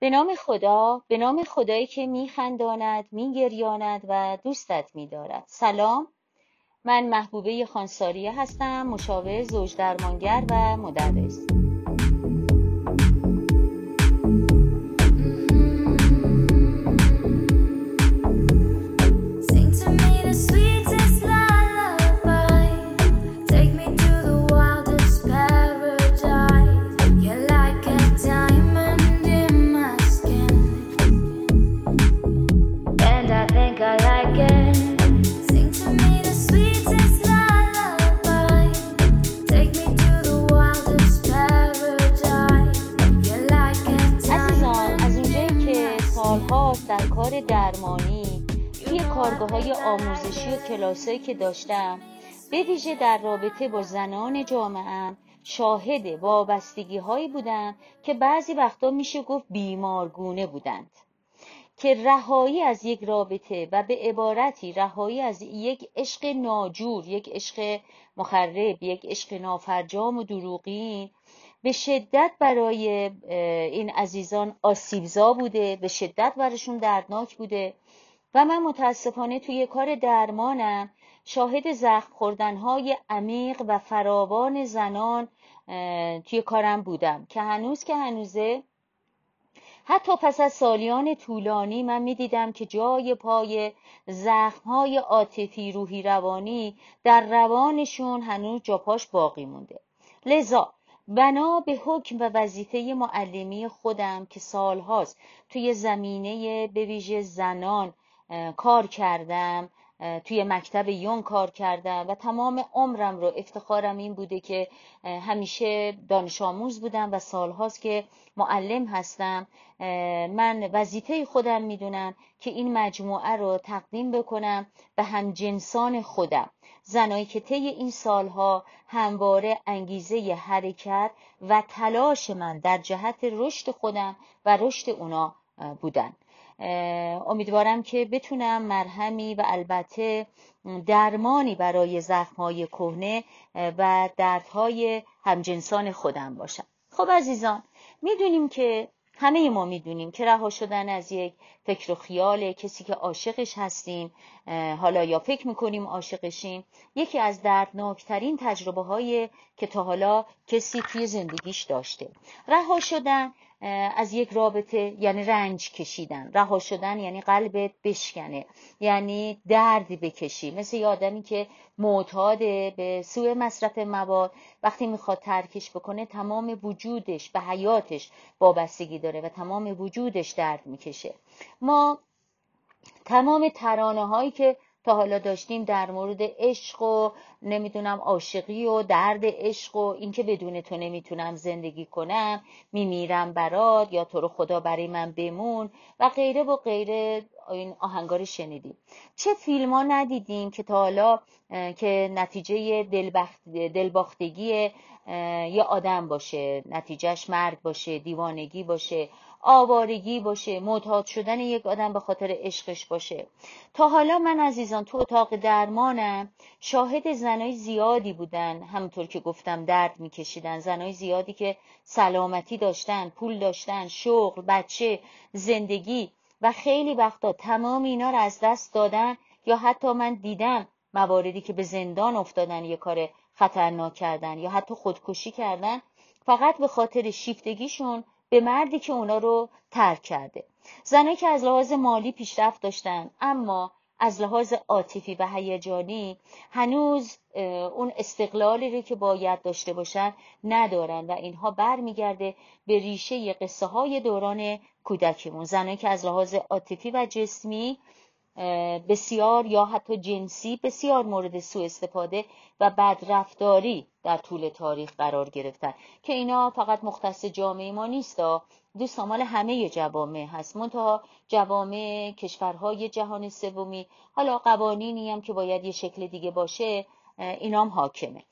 به نام خدا به نام خدایی که میخنداند میگریاند و دوستت میدارد. سلام. من محبوبه خانساریه هستم مشاور زوج درمانگر و مدرس. درمانی توی کارگاه های آموزشی و کلاسایی که داشتم. به ویژه در رابطه با زنان جامعه شاهد وابستگی هایی بودم که بعضی وقتا میشه گفت بیمارگونه بودند. که رهایی از یک رابطه و به عبارتی رهایی از یک عشق ناجور یک عشق مخرب یک عشق نافرجام و دروغین به شدت برای این عزیزان آسیبزا بوده به شدت براشون دردناک بوده. و من متاسفانه توی کار درمانم شاهد زخم خوردنهای عمیق و فراوان زنان توی کارم بودم. که هنوز که هنوزه. حتی پس از سالیان طولانی من می‌دیدم که جای پای زخمهای عاطفی روحی روانی در روانشون هنوز جاپاش باقی مونده. لذا بنا به حکم و وظیفه معلمی خودم که سالهاست توی زمینه به ویژه زنان کار کردم. توی مکتب یون کار کردم و تمام عمرم رو افتخارم این بوده که همیشه دانش آموز بودم و سالهاست که معلم هستم. من وظیفه خودم می‌دونم که این مجموعه رو تقدیم بکنم به همجنسان خودم. زنایی که طی این سالها همواره انگیزه حرکت و تلاش من در جهت رشد خودم و رشد اونا بودن. امیدوارم که بتونم مرهمی و البته درمانی برای زخمهای کهنه و دردهای همجنسان خودم باشم. خب عزیزان می‌دونیم که همه ما می‌دونیم که رها شدن از یک فکر و خیال کسی که عاشقش هستیم حالا یا فکر می‌کنیم عاشقشیم یکی از دردناکترین تجربه های که تا حالا کسی توی زندگیش داشته. رها شدن از یک رابطه یعنی رنج کشیدن. رها شدن یعنی قلبت بشکنه. یعنی دردی بکشی. مثل یه آدمی که معتاد به سوء مصرف مواد وقتی می‌خواد ترکش بکنه تمام وجودش به حیاتش وابستگی داره و تمام وجودش درد می‌کشه. ما تمام ترانه هایی که تا حالا داشتیم در مورد عشق و نمی‌دونم عاشقی و درد عشق و اینکه بدون تو نمی‌تونم زندگی کنم میمیرم برات یا تو رو خدا برای من بمون و غیره و غیره. این آهنگار شنیدیم. چه فیلم ها ندیدیم که تا حالا که نتیجه دلباختگی یه آدم باشه نتیجهش مرگ باشه دیوانگی باشه آوارگی باشه معتاد شدن یک آدم به خاطر عشقش باشه. تا حالا من عزیزان تو اتاق درمانم شاهد زنای زیادی بودن. همونطور که گفتم درد میکشیدن. زنای زیادی که سلامتی داشتن پول داشتن شغل بچه زندگی و خیلی وقتا تمام اینا رو از دست دادن یا حتی من دیدم مواردی که به زندان افتادن یه کار خطرناک کردن یا حتی خودکشی کردن فقط به خاطر شیفتگیشون به مردی که اونا رو ترک کرده. زنایی که از لحاظ مالی پیشرفت داشتن اما از لحاظ عاطفی و هیجانی هنوز اون استقلالی رو که باید داشته باشن ندارن و اینها برمیگرده به ریشه قصه های دوران کودکیمون. زنایی که از لحاظ عاطفی و جسمی بسیار یا حتی جنسی بسیار مورد سوء استفاده و بدرفتاری در طول تاریخ قرار گرفتن. که اینا فقط مختص جامعه ما نیست دوست مال همه جوامع هست. منتها جوامع کشورهای جهان سومی حالا قوانینی هم که باید یه شکل دیگه باشه اینام حاکمه.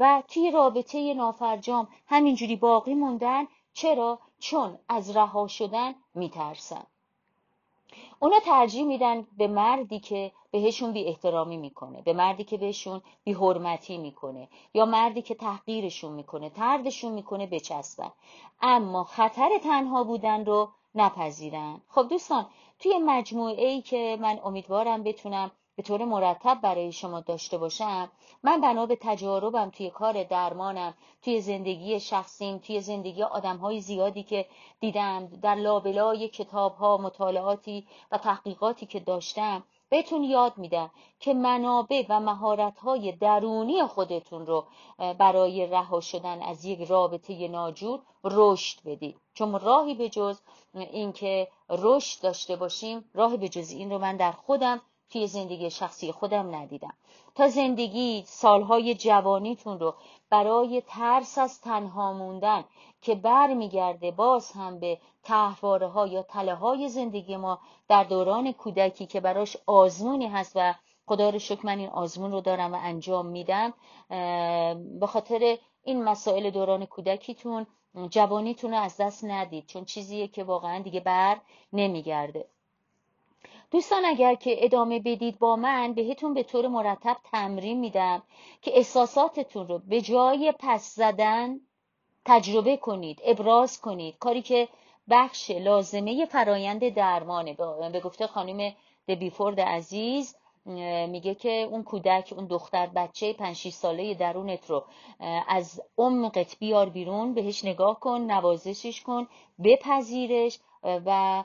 و توی رابطه نافرجام همینجوری باقی موندن؟ چرا؟ چون از رها شدن میترسن. اونا ترجیح میدن به مردی که بهشون بی احترامی می‌کنه به مردی که بهشون بی حرمتی می‌کنه یا مردی که تحقیرشون می‌کنه تردشون می‌کنه بچسبن. اما خطر تنها بودن رو نپذیرن. خب دوستان توی مجموعه ای که من امیدوارم بتونم به طور مرتب برای شما داشته باشم من بنا به تجاربم توی کار درمانم توی زندگی شخصیم توی زندگی آدم های زیادی که دیدم در لابلای کتاب ها مطالعاتی و تحقیقاتی که داشتم بهتون یاد میدم که منابع و مهارت های درونی خودتون رو برای رها شدن از یک رابطه ناجور رشد بدید. چون راهی به جز اینکه رشد داشته باشیم راهی به جز این رو من در خودم توی زندگی شخصی خودم ندیدم. تا زندگی سالهای جوانیتون رو برای ترس از تنها موندن که برمیگرده باز هم به تحواره یا تله های زندگی ما در دوران کودکی که براش آزمونی هست و خدا رو شکر من این آزمون رو دارم و انجام میدم به خاطر این مسائل دوران کودکیتون جوانیتون رو از دست ندید. چون چیزیه که واقعا دیگه بر نمیگرده. دوستان اگر که ادامه بدید با من بهتون به طور مرتب تمرین میدم که احساساتتون رو به جای پس زدن تجربه کنید ابراز کنید. کاری که بخش لازمه فرایند درمانه. به گفته خانم دبیفورد عزیز میگه که اون کودک اون دختر بچه 5 6 ساله درونت رو از عمقت بیار بیرون بهش نگاه کن نوازشش کن بپذیرش و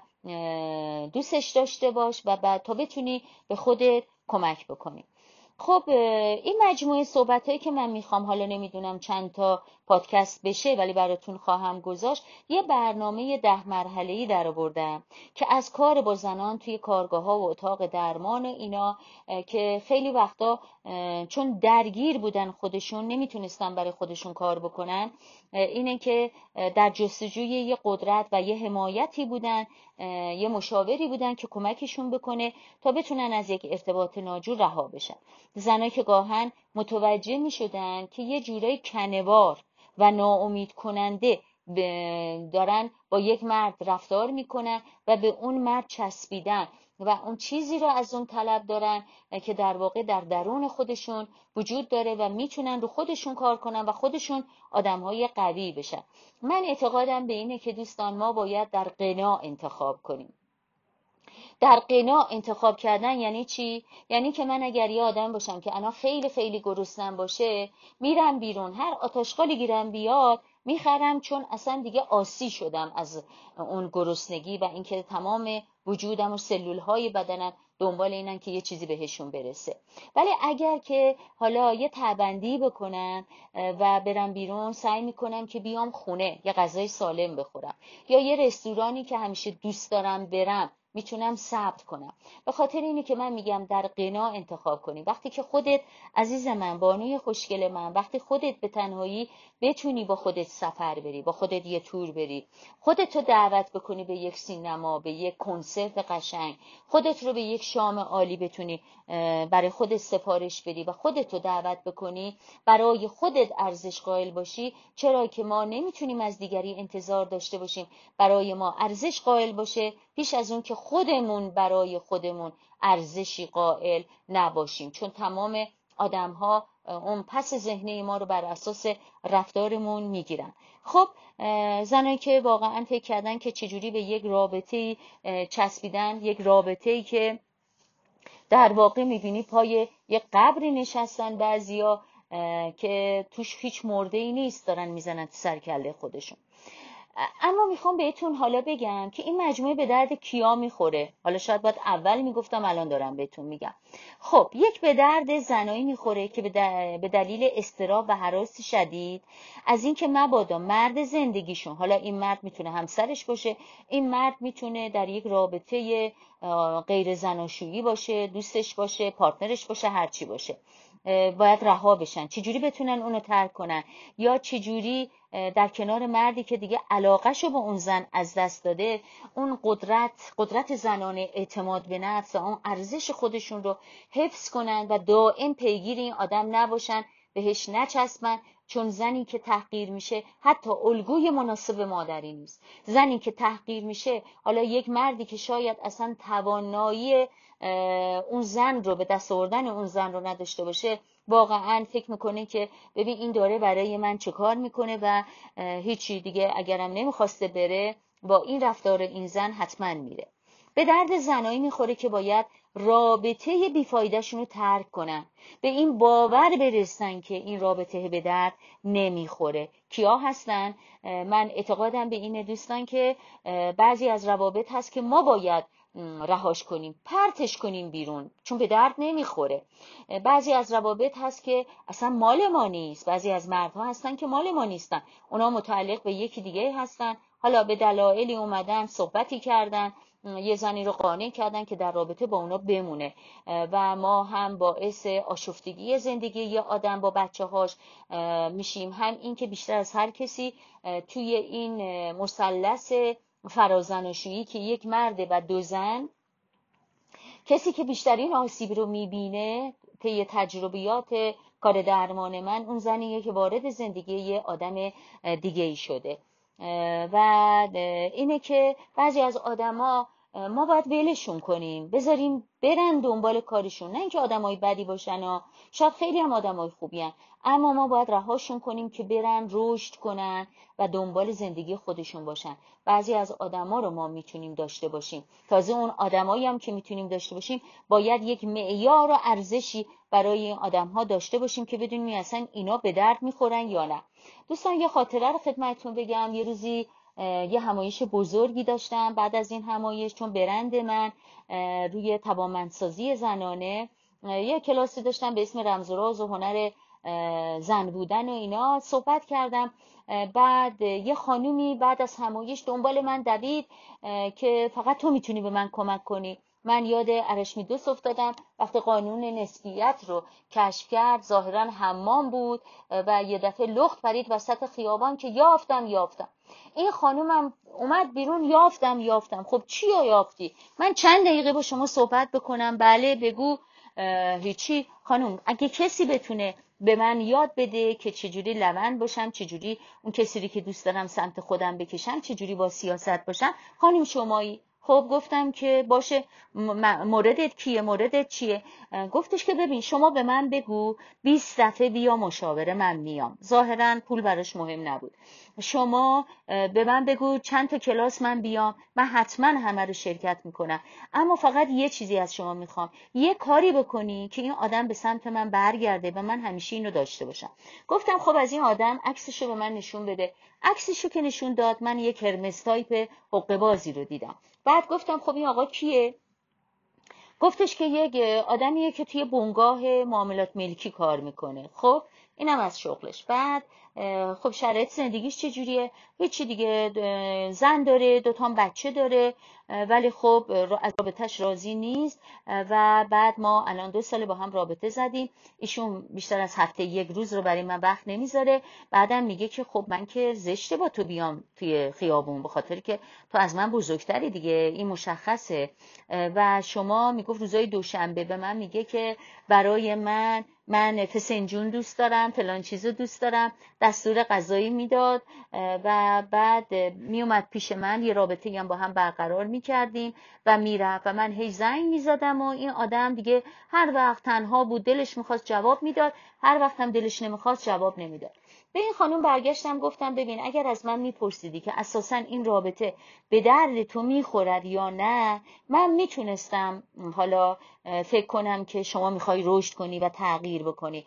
دوستش داشته باش و بعد تا بتونی به خودت کمک بکنی. خب این مجموعه صحبت هایی که من می‌خوام حالا نمی‌دونم چند تا پادکست بشه ولی براتون خواهم گذاشت یه برنامه ده مرحله ای در آوردم که از کار با زنان توی کارگاه ها و اتاق درمان اینا که خیلی وقتا چون درگیر بودن خودشون نمی‌تونستن برای خودشون کار بکنن اینه که در جستجوی یه قدرت و یه حمایتی بودن یه مشاوری بودن که کمکشون بکنه تا بتونن از یک ارتباط ناجور رها بشن. زنایی که گاهن متوجه می شدن که یه جورای کنوار و ناامید کننده دارن با یک مرد رفتار می‌کنن و به اون مرد چسبیدن و اون چیزی رو از اون طلب دارن که در واقع در درون خودشون وجود داره و می‌تونن رو خودشون کار کنن و خودشون آدم های قوی بشن. من اعتقادم به اینه که دوستان ما باید در قنا انتخاب کنیم. در قنا انتخاب کردن یعنی چی؟ یعنی که من اگر یه آدم باشم که انا خیلی خیلی گرسنم باشه میرم بیرون هر آتاشقالی گیرم بیاد می‌خرم چون اصلا دیگه آسی شدم از اون گرسنگی و اینکه تمام وجودم و سلول های بدنم دنبال اینن که یه چیزی بهشون برسه. ولی اگر که حالا یه تبندی بکنن و برم بیرون سعی می‌کنم که بیام خونه یه غذای سالم بخورم یا یه رستورانی که همیشه دوست دارم برم می‌تونم ثبت کنم. به خاطر اینه که من میگم در قنا انتخاب کنی وقتی که خودت عزیز من بانوی خوشگل من وقتی خودت به تنهایی بتونی با خودت سفر بری با خودت یه تور بری خودت رو دعوت بکنی به یک سینما به یک کنسرت قشنگ خودت رو به یک شام عالی بتونی برای خودت سفارش بدی و خودت رو دعوت بکنی برای خودت ارزش قائل باشی چرا که ما نمی‌تونیم از دیگری انتظار داشته باشیم. برای ما ارزش قائل باشه پیش از اون که خودمون برای خودمون ارزشی قائل نباشیم. چون تمام آدم ها اون پس ذهنی ما رو بر اساس رفتارمون می‌گیرن. خب زنایی که واقعا فکر کردن که چجوری به یک رابطه چسبیدن یک رابطه ای که در واقع می‌بینی پای یک قبری نشستن بعضیا که توش هیچ مرده ای نیست دارن می‌زنن سرکله خودشون. اما می‌خوام بهتون حالا بگم که این مجموعه به درد کیا می‌خوره. حالا شاید باید اول می‌گفتم الان دارم بهتون میگم. خب یک به درد زنایی می‌خوره که به دلیل استراب و حراس شدید از اینکه مبادا مرد زندگیشون حالا این مرد می‌تونه همسرش باشه این مرد می‌تونه در یک رابطه غیر زناشویی باشه دوستش باشه پارتنرش باشه هرچی باشه. باید رها بشن. چجوری بتونن اونو ترک کنن؟ یا چجوری در کنار مردی که دیگه علاقهشو به اون زن از دست داده اون قدرت قدرت زنانه اعتماد به نفس و اون ارزش خودشون رو حفظ کنن و دائم پیگیر این آدم نباشن بهش نچسبن چون زنی که تحقیر میشه حتی الگوی مناسب مادری نیست. زنی که تحقیر میشه حالا یک مردی که شاید اصلا توانایی اون زن رو به دست آوردن اون زن رو نداشته باشه واقعا فکر می‌کنه که ببین این داره برای من چه کار می‌کنه و هیچی دیگه اگرم نمی‌خواسته بره با این رفتار این زن حتما میره. به درد زنایی می‌خوره که باید رابطه بیفایدهشون رو ترک کنن. به این باور برسن که این رابطه به درد نمی‌خوره. کیا هستن؟ من اعتقادم به اینه دوستان که بعضی از روابط هست که ما باید رهاش کنیم پرتش کنیم بیرون چون به درد نمی‌خوره. بعضی از روابط هست که اصلا مال ما نیست. بعضی از مردها هستن که مال ما نیستن. اونا متعلق به یکی دیگه هستن. حالا به دلایلی اومدن صحبتی کردن. یه زنی رو قانع کردن که در رابطه با اونا بمونه. و ما هم باعث آشفتگی زندگی یه آدم با بچه هاش میشیم. هم این که بیشتر از هر کسی توی این مثلث فرازناشویی که یک مرد و دو زن کسی که بیشترین آسیب رو می‌بینه طی تجربیات کار درمان من اون زنیه که وارد زندگی یه آدم دیگه ای شده. و اینه که بعضی از آدما ما باید ولشون کنیم. بذاریم برن دنبال کارشون. نه اینکه آدمای بدی باشن و شاید خیلی هم آدمای خوبی هن. اما ما باید رهاشون کنیم که برن رشد کنن و دنبال زندگی خودشون باشن. بعضی از آدما رو ما می‌تونیم داشته باشیم. تازه اون آدمایی هم که می‌تونیم داشته باشیم باید یک معیار و ارزشی برای این آدم ها داشته باشیم که بدونیم اصلا اینا به درد می‌خورن یا نه. دوستان یه خاطره رو خدمتتون بگم. یه روزی یه همایش بزرگی داشتم بعد از این همایش چون برند من روی توانمندسازی زنانه یه کلاسی داشتم به اسم رمز و و هنر زن بودن و اینا صحبت کردم. بعد یه خانومی بعد از همایش دنبال من دوید که فقط تو می‌تونی به من کمک کنی. من یاد ارشمیدس افتادم. وقتی قانون نسبیت رو کشف کرد ظاهرا حمام بود و یه دفعه لخت پرید وسط خیابان که یافتم یافتم. این خانومم اومد بیرون یافتم یافتم. خب چی یافتی؟ من چند دقیقه با شما صحبت بکنم. بله بگو. هیچی. خانم اگه کسی بتونه به من یاد بده که چجوری لوند باشم چجوری اون کسی که دوست دارم سمت خودم بکشم چجوری با سیاست باشم خانم شمایی. خب گفتم که باشه موردت کیه موردت چیه؟ گفتش که ببین شما به من بگو 20 دفعه بیا مشاوره من میام. ظاهرا پول براش مهم نبود. شما به من بگو چند تا کلاس من بیام من حتما همه رو شرکت می‌کنم. اما فقط یه چیزی از شما می‌خوام. یه کاری بکنی که این آدم به سمت من برگرده و من همیشه اینو داشته باشم. گفتم خب از این آدم عکسشو به من نشون بده. عکسشو که نشون داد من یک هرمس تایپ بازی رو دیدم. بعد گفتم خب این آقا کیه؟ گفتش که یک آدمیه که توی بنگاه معاملات ملکی کار می‌کنه. خب اینم از شغلش. بعد خب شرایط زندگیش چجوریه؟ هیچی دیگه زن داره دوتا بچه داره ولی خب از رابطهش راضی نیست و بعد ما الان دو سال با هم رابطه زدیم. ایشون بیشتر از هفته یک روز رو برای من وقت نمی‌ذاره. بعدم میگه که خب من که زشته با تو بیام توی خیابون به خاطر که تو از من بزرگتری دیگه این مشخصه. و شما می‌گفت روزای دوشنبه به من میگه که برای من من فسنجون دوست دارم فلان چیزو دوست دارم. دستور غذایی می‌داد و بعد میومد پیش من یه رابطه هم با هم برقرار می‌کردیم و می‌رفت و من هی زنگ می‌زدم و این آدم دیگه هر وقت تنها بود دلش می‌خواست جواب می‌داد هر وقت هم دلش نمی‌خواست جواب نمی‌داد. به این خانم برگشتم گفتم ببین اگر از من میپرسیدی که اساسا این رابطه به درد تو می‌خورد یا نه من می‌تونستم حالا فکر کنم که شما می‌خوای رشد کنی و تغییر بکنی.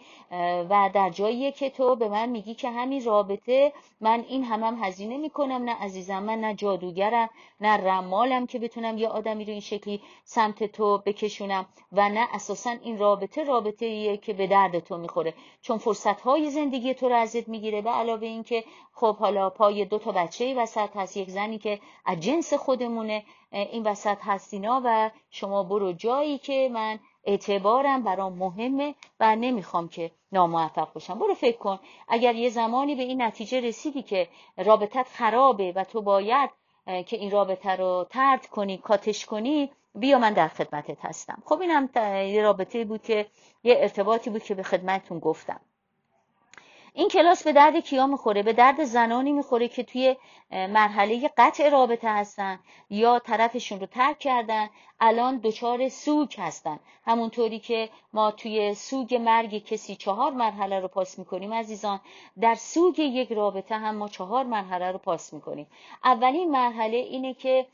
و در جایی که تو به من میگی که همین رابطه من این همم هم هزینه می‌کنم. نه عزیزم من نه جادوگرم نه رمالم که بتونم یه آدمی رو این شکلی سمت تو بکشونم. و نه اساسا این رابطه رابطه ایه که به درد تو می‌خوره. چون فرصت های زندگی تو رو ازت می‌گیره. به علاوه اینکه خب حالا پای دو تا بچه وسط هست. یک زنی که از جنس خودمونه. این وسط هستینا و شما برو جایی که من اعتبارم برام مهمه و نمی‌خوام که ناموفق باشم. برو فکر کن. اگر یه زمانی به این نتیجه رسیدی که رابطت خرابه و تو باید که این رابطه رو ترد کنی کاتش کنی بیا من در خدمتت هستم. خب اینم یه رابطه بود که یه ارتباطی بود که به خدمتتون گفتم. این کلاس به درد کیا می‌خوره؟ به درد زنانی می‌خوره که توی مرحله قطع رابطه هستن یا طرفشون رو ترک کردن الان دچار سوگ هستن. همونطوری که ما توی سوگ مرگ کسی چهار مرحله رو پاس می‌کنیم عزیزان در سوگ یک رابطه هم ما چهار مرحله رو پاس می‌کنیم. اولین مرحله اینه که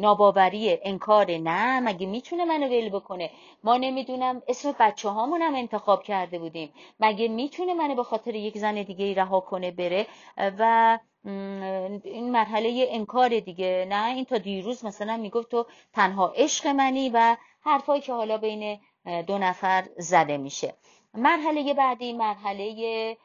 ناباوری انکار نه مگه می‌تونه منو ول بکنه؟ ما نمی‌دونم اسم بچه هامون هم انتخاب کرده بودیم. مگه می‌تونه منو به خاطر یک زن دیگه رها کنه بره؟ و این مرحله انکار دیگه. نه این تا دیروز مثلا می‌گفت تو تنها عشق منی و حرفایی که حالا بین دو نفر زده میشه. مرحله بعدی مرحله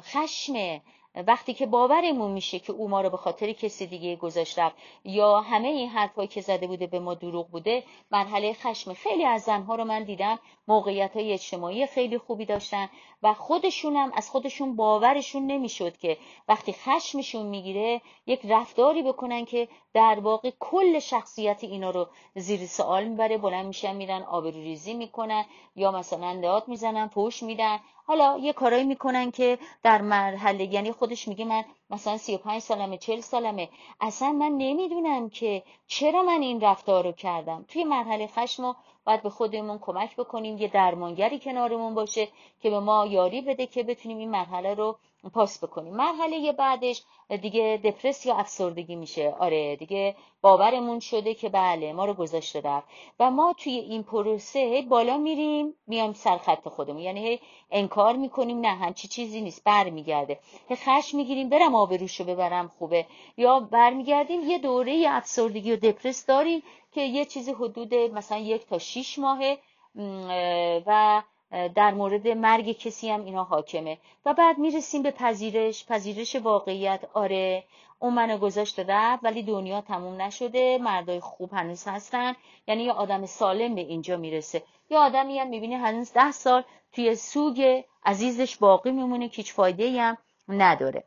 خشم. وقتی که باورمون میشه که او ما رو به خاطر کسی دیگه گذاشت رفت یا همه این حرفایی که زده بوده به ما دروغ بوده مرحله خشم خیلی از زنها رو من دیدم موقعیت های اجتماعی خیلی خوبی داشتن و خودشونم از خودشون باورشون نمی‌شد که وقتی خشمشون می‌گیره یک رفتاری بکنن که در واقع کل شخصیت اینا رو زیر سوال می‌بره بلند میشن میرن آبروریزی می‌کنن یا مثلا داد می‌زنن پوش میدن. حالا یه کارایی می‌کنن که در مرحله یعنی خودش میگه من مثلا 35 سالمه 40 سالمه. اصلا من نمی‌دونم که چرا من این رفتار رو کردم. توی مرحله خشم باید به خودمون کمک بکنیم یه درمانگری کنارمون باشه که به ما یاری بده که بتونیم این مرحله رو پاس بکنیم. مرحله بعدش دیگه دپرس یا افسردگی میشه. آره دیگه باورمون شده که بله ما رو گذاشته رفت. و ما توی این پروسه بالا میریم میایم سر خط خودمون. یعنی هی انکار می‌کنیم نه همچی چیزی نیست برمیگرده. هی خش می‌گیریم برم آبروشو ببرم خوبه. یا برمیگردیم یه دوره افسردگی و دپرس داریم که یه چیزی حدود مثلا یک تا شیش ماهه. و در مورد مرگ کسی هم اینا حاکمه. و بعد می‌رسیم به پذیرش پذیرش واقعیت. آره اون منو گذاشته رفت ولی دنیا تموم نشده مردای خوب هنوز هستن. یعنی یه آدم سالم به اینجا می‌رسه. یه آدمی هم می‌بینی هنوز ده سال توی سوگ عزیزش باقی میمونه که هیچ فایده هم نداره.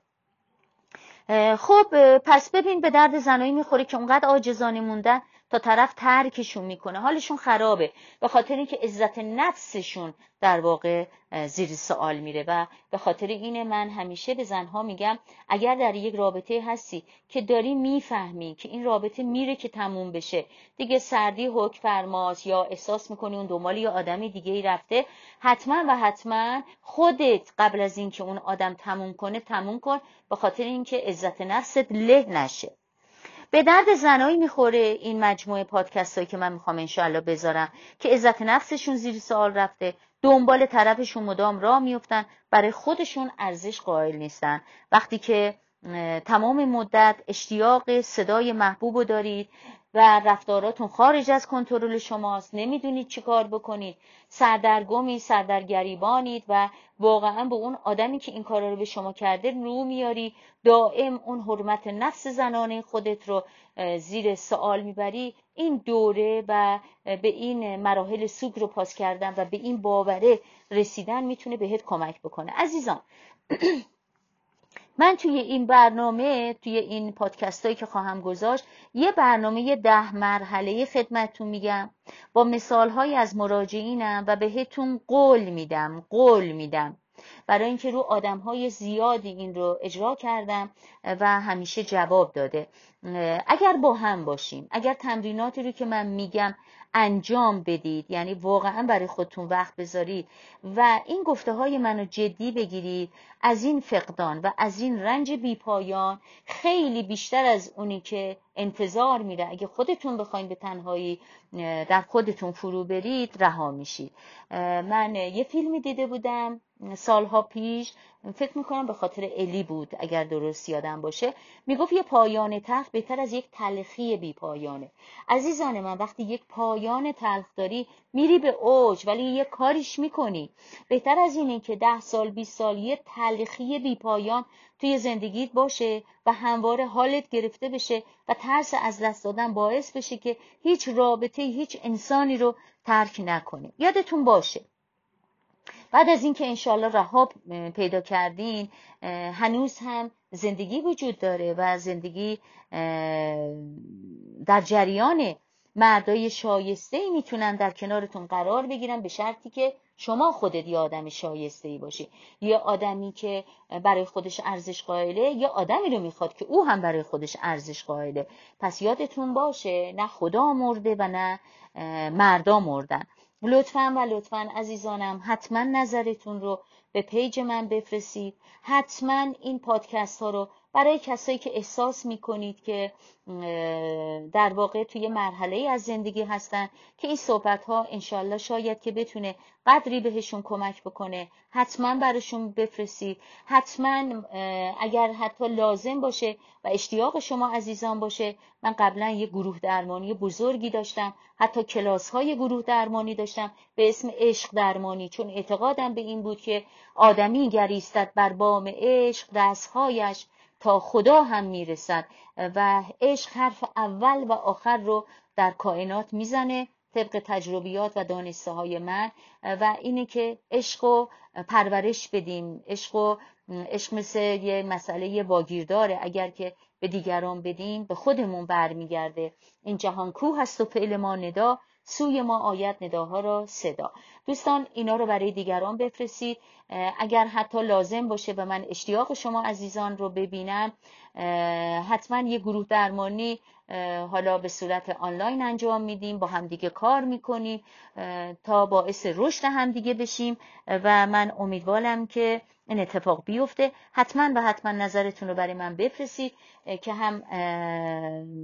خب پس ببین به درد زنایی می‌خوره که اونقدر آجزانه موندن. تا طرف ترکشون می‌کنه. حالشون خرابه. به خاطر اینکه عزت نفسشون در واقع زیر سوال میره. و به خاطر اینه من همیشه به زنها میگم اگر در یک رابطه هستی که داری می‌فهمی که این رابطه میره که تموم بشه دیگه سردی حک فرماس یا احساس می‌کنی اون دنبال یه آدمی دیگه ای رفته حتما و حتما خودت قبل از اینکه اون آدم تموم کنه تموم کن. به خاطر اینکه عزت نفست له نشه. به درد زنایی می‌خوره این مجموعه پادکست هایی که من می‌خوام انشاءالله بذارم که عزت نفسشون زیر سوال رفته دنبال طرفشون مدام راه میفتن برای خودشون ارزش قائل نیستن. وقتی که تمام مدت اشتیاق صدای محبوب دارید و رفتاراتون خارج از کنترل شماست. نمی‌دونید چی کار بکنید. سردرگمی سردرگریبانید و واقعا به اون آدمی که این کارا رو به شما کرده رو میاری. دائم اون حرمت نفس زنانه خودت رو زیر سوال می‌بری. این دوره و به این مراحل سوگ رو پاس کردن و به این باوره رسیدن می‌تونه بهت کمک بکنه. عزیزان من توی این برنامه توی این پادکست هایی که خواهم گذاشت یه برنامه ده مرحله خدمتتون میگم. با مثال های از مراجعینم و بهتون قول میدم قول میدم. برای اینکه رو آدم های زیادی این رو اجرا کردم و همیشه جواب داده. اگر با هم باشیم اگر تمریناتی رو که من میگم انجام بدید یعنی واقعا برای خودتون وقت بذارید و این گفته های منو جدی بگیرید از این فقدان و از این رنج بیپایان خیلی بیشتر از اونی که انتظار میره. اگه خودتون بخواین به تنهایی در خودتون فرو برید رها میشید. من یه فیلمی دیده بودم سالها پیش. فکر می‌کنم به خاطر الی بود اگر درست یادم باشه. می‌گفت یه پایان تلخ بهتر از یک تلخی بی پایانه عزیزان من وقتی یک پایان تلخ داری میری به اوج ولی یه کاریش می‌کنی. بهتر از اینه که ده سال 20 سال یه تلخی بی پایان توی زندگیت باشه و همواره حالت گرفته بشه و ترس از دست دادن باعث بشه که هیچ رابطه هیچ انسانی رو ترک نکنی یادتون باشه. بعد از اینکه انشالله رها پیدا کردین هنوز هم زندگی وجود داره و زندگی در جریانه مردای شایسته ای می‌تونن در کنارتون قرار بگیرن به شرطی که شما خودت یه آدم شایسته ای باشی. یا آدمی که برای خودش ارزش قائله یا آدمی رو می‌خواد که او هم برای خودش ارزش قائله. پس یادتون باشه نه خدا مرده و نه مردا مردن. لطفا و لطفا عزیزانم حتما نظرتون رو به پیج من بفرستید. حتما این پادکست ها رو برای کسایی که احساس می‌کنید که در واقع توی مرحله از زندگی هستن که این صحبت ها انشالله شاید که بتونه قدری بهشون کمک بکنه حتما براشون بفرستید. حتما اگر حتی لازم باشه و اشتیاق شما عزیزان باشه من قبلا یه گروه درمانی بزرگی داشتم حتی کلاس های گروه درمانی داشتم به اسم عشق درمانی چون اعتقادم به این بود که آدمی گریستد بر بام عشق دستهایش تا خدا هم می‌رسد و عشق حرف اول و آخر رو در کائنات می‌زنه طبق تجربیات و دانسته های من. و اینه که عشق و پرورش بدیم. عشق و عشق مثل یه مسئله واگیرداره. اگر که به دیگران بدیم به خودمون برمیگرده. این جهان کوه هست و فعل ما ندا. سوی ما آید نداها را صدا. دوستان اینا رو برای دیگران بفرستید. اگر حتی لازم باشه و من اشتیاق شما عزیزان رو ببینم حتما یه گروه درمانی حالا به صورت آنلاین انجام میدیم با همدیگه کار می‌کنیم تا باعث رشد همدیگه بشیم. و من امیدوارم که این اتفاق بیفته. حتما و حتما نظرتون رو برای من بفرستید که هم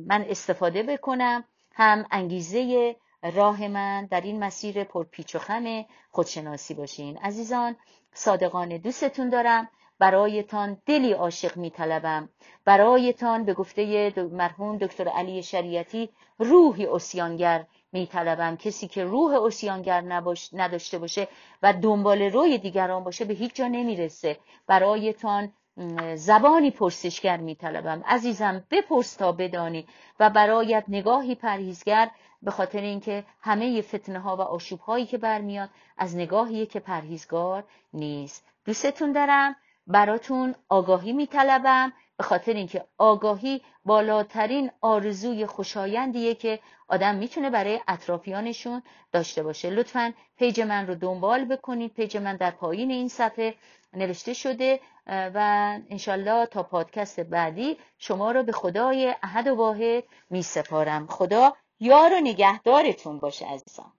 من استفاده بکنم هم انگیزه راه من در این مسیر پرپیچ و خم خودشناسی باشین. عزیزان صادقانه دوستتون دارم. برایتان دلی عاشق میطلبم. برایتان به گفته مرحوم دکتر علی شریعتی روحی اسیانگر میطلبم. کسی که روح اسیانگر نباش، نداشته باشه و دنبال روی دیگران باشه به هیچ جا نمی‌رسه. برایتان زبانی پرسشگر میطلبم. عزیزم بپرس تا بدانی و برایت نگاهی پرهیزگر به خاطر اینکه همه فتنه ها و آشوب هایی که برمیاد از نگاهی که پرهیزگار نیست. دوستتون دارم براتون آگاهی میطلبم به خاطر اینکه آگاهی بالاترین آرزوی خوشایندیه که آدم می‌تونه برای اطرافیانشون داشته باشه. لطفا page من رو دنبال بکنید. page من در پایین این صفحه. نوشته شده و انشالله تا پادکست بعدی شما رو به خدای احد و واحد می سپارم خدا یار و نگهدارتون باشه عزیزان.